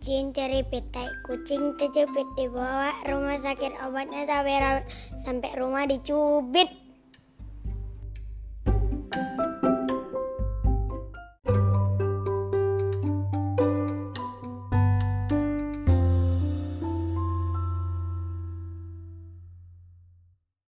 kucing ceripit petai kucing terjepit dibawa rumah sakit obatnya tak berawat sampai rumah dicubit.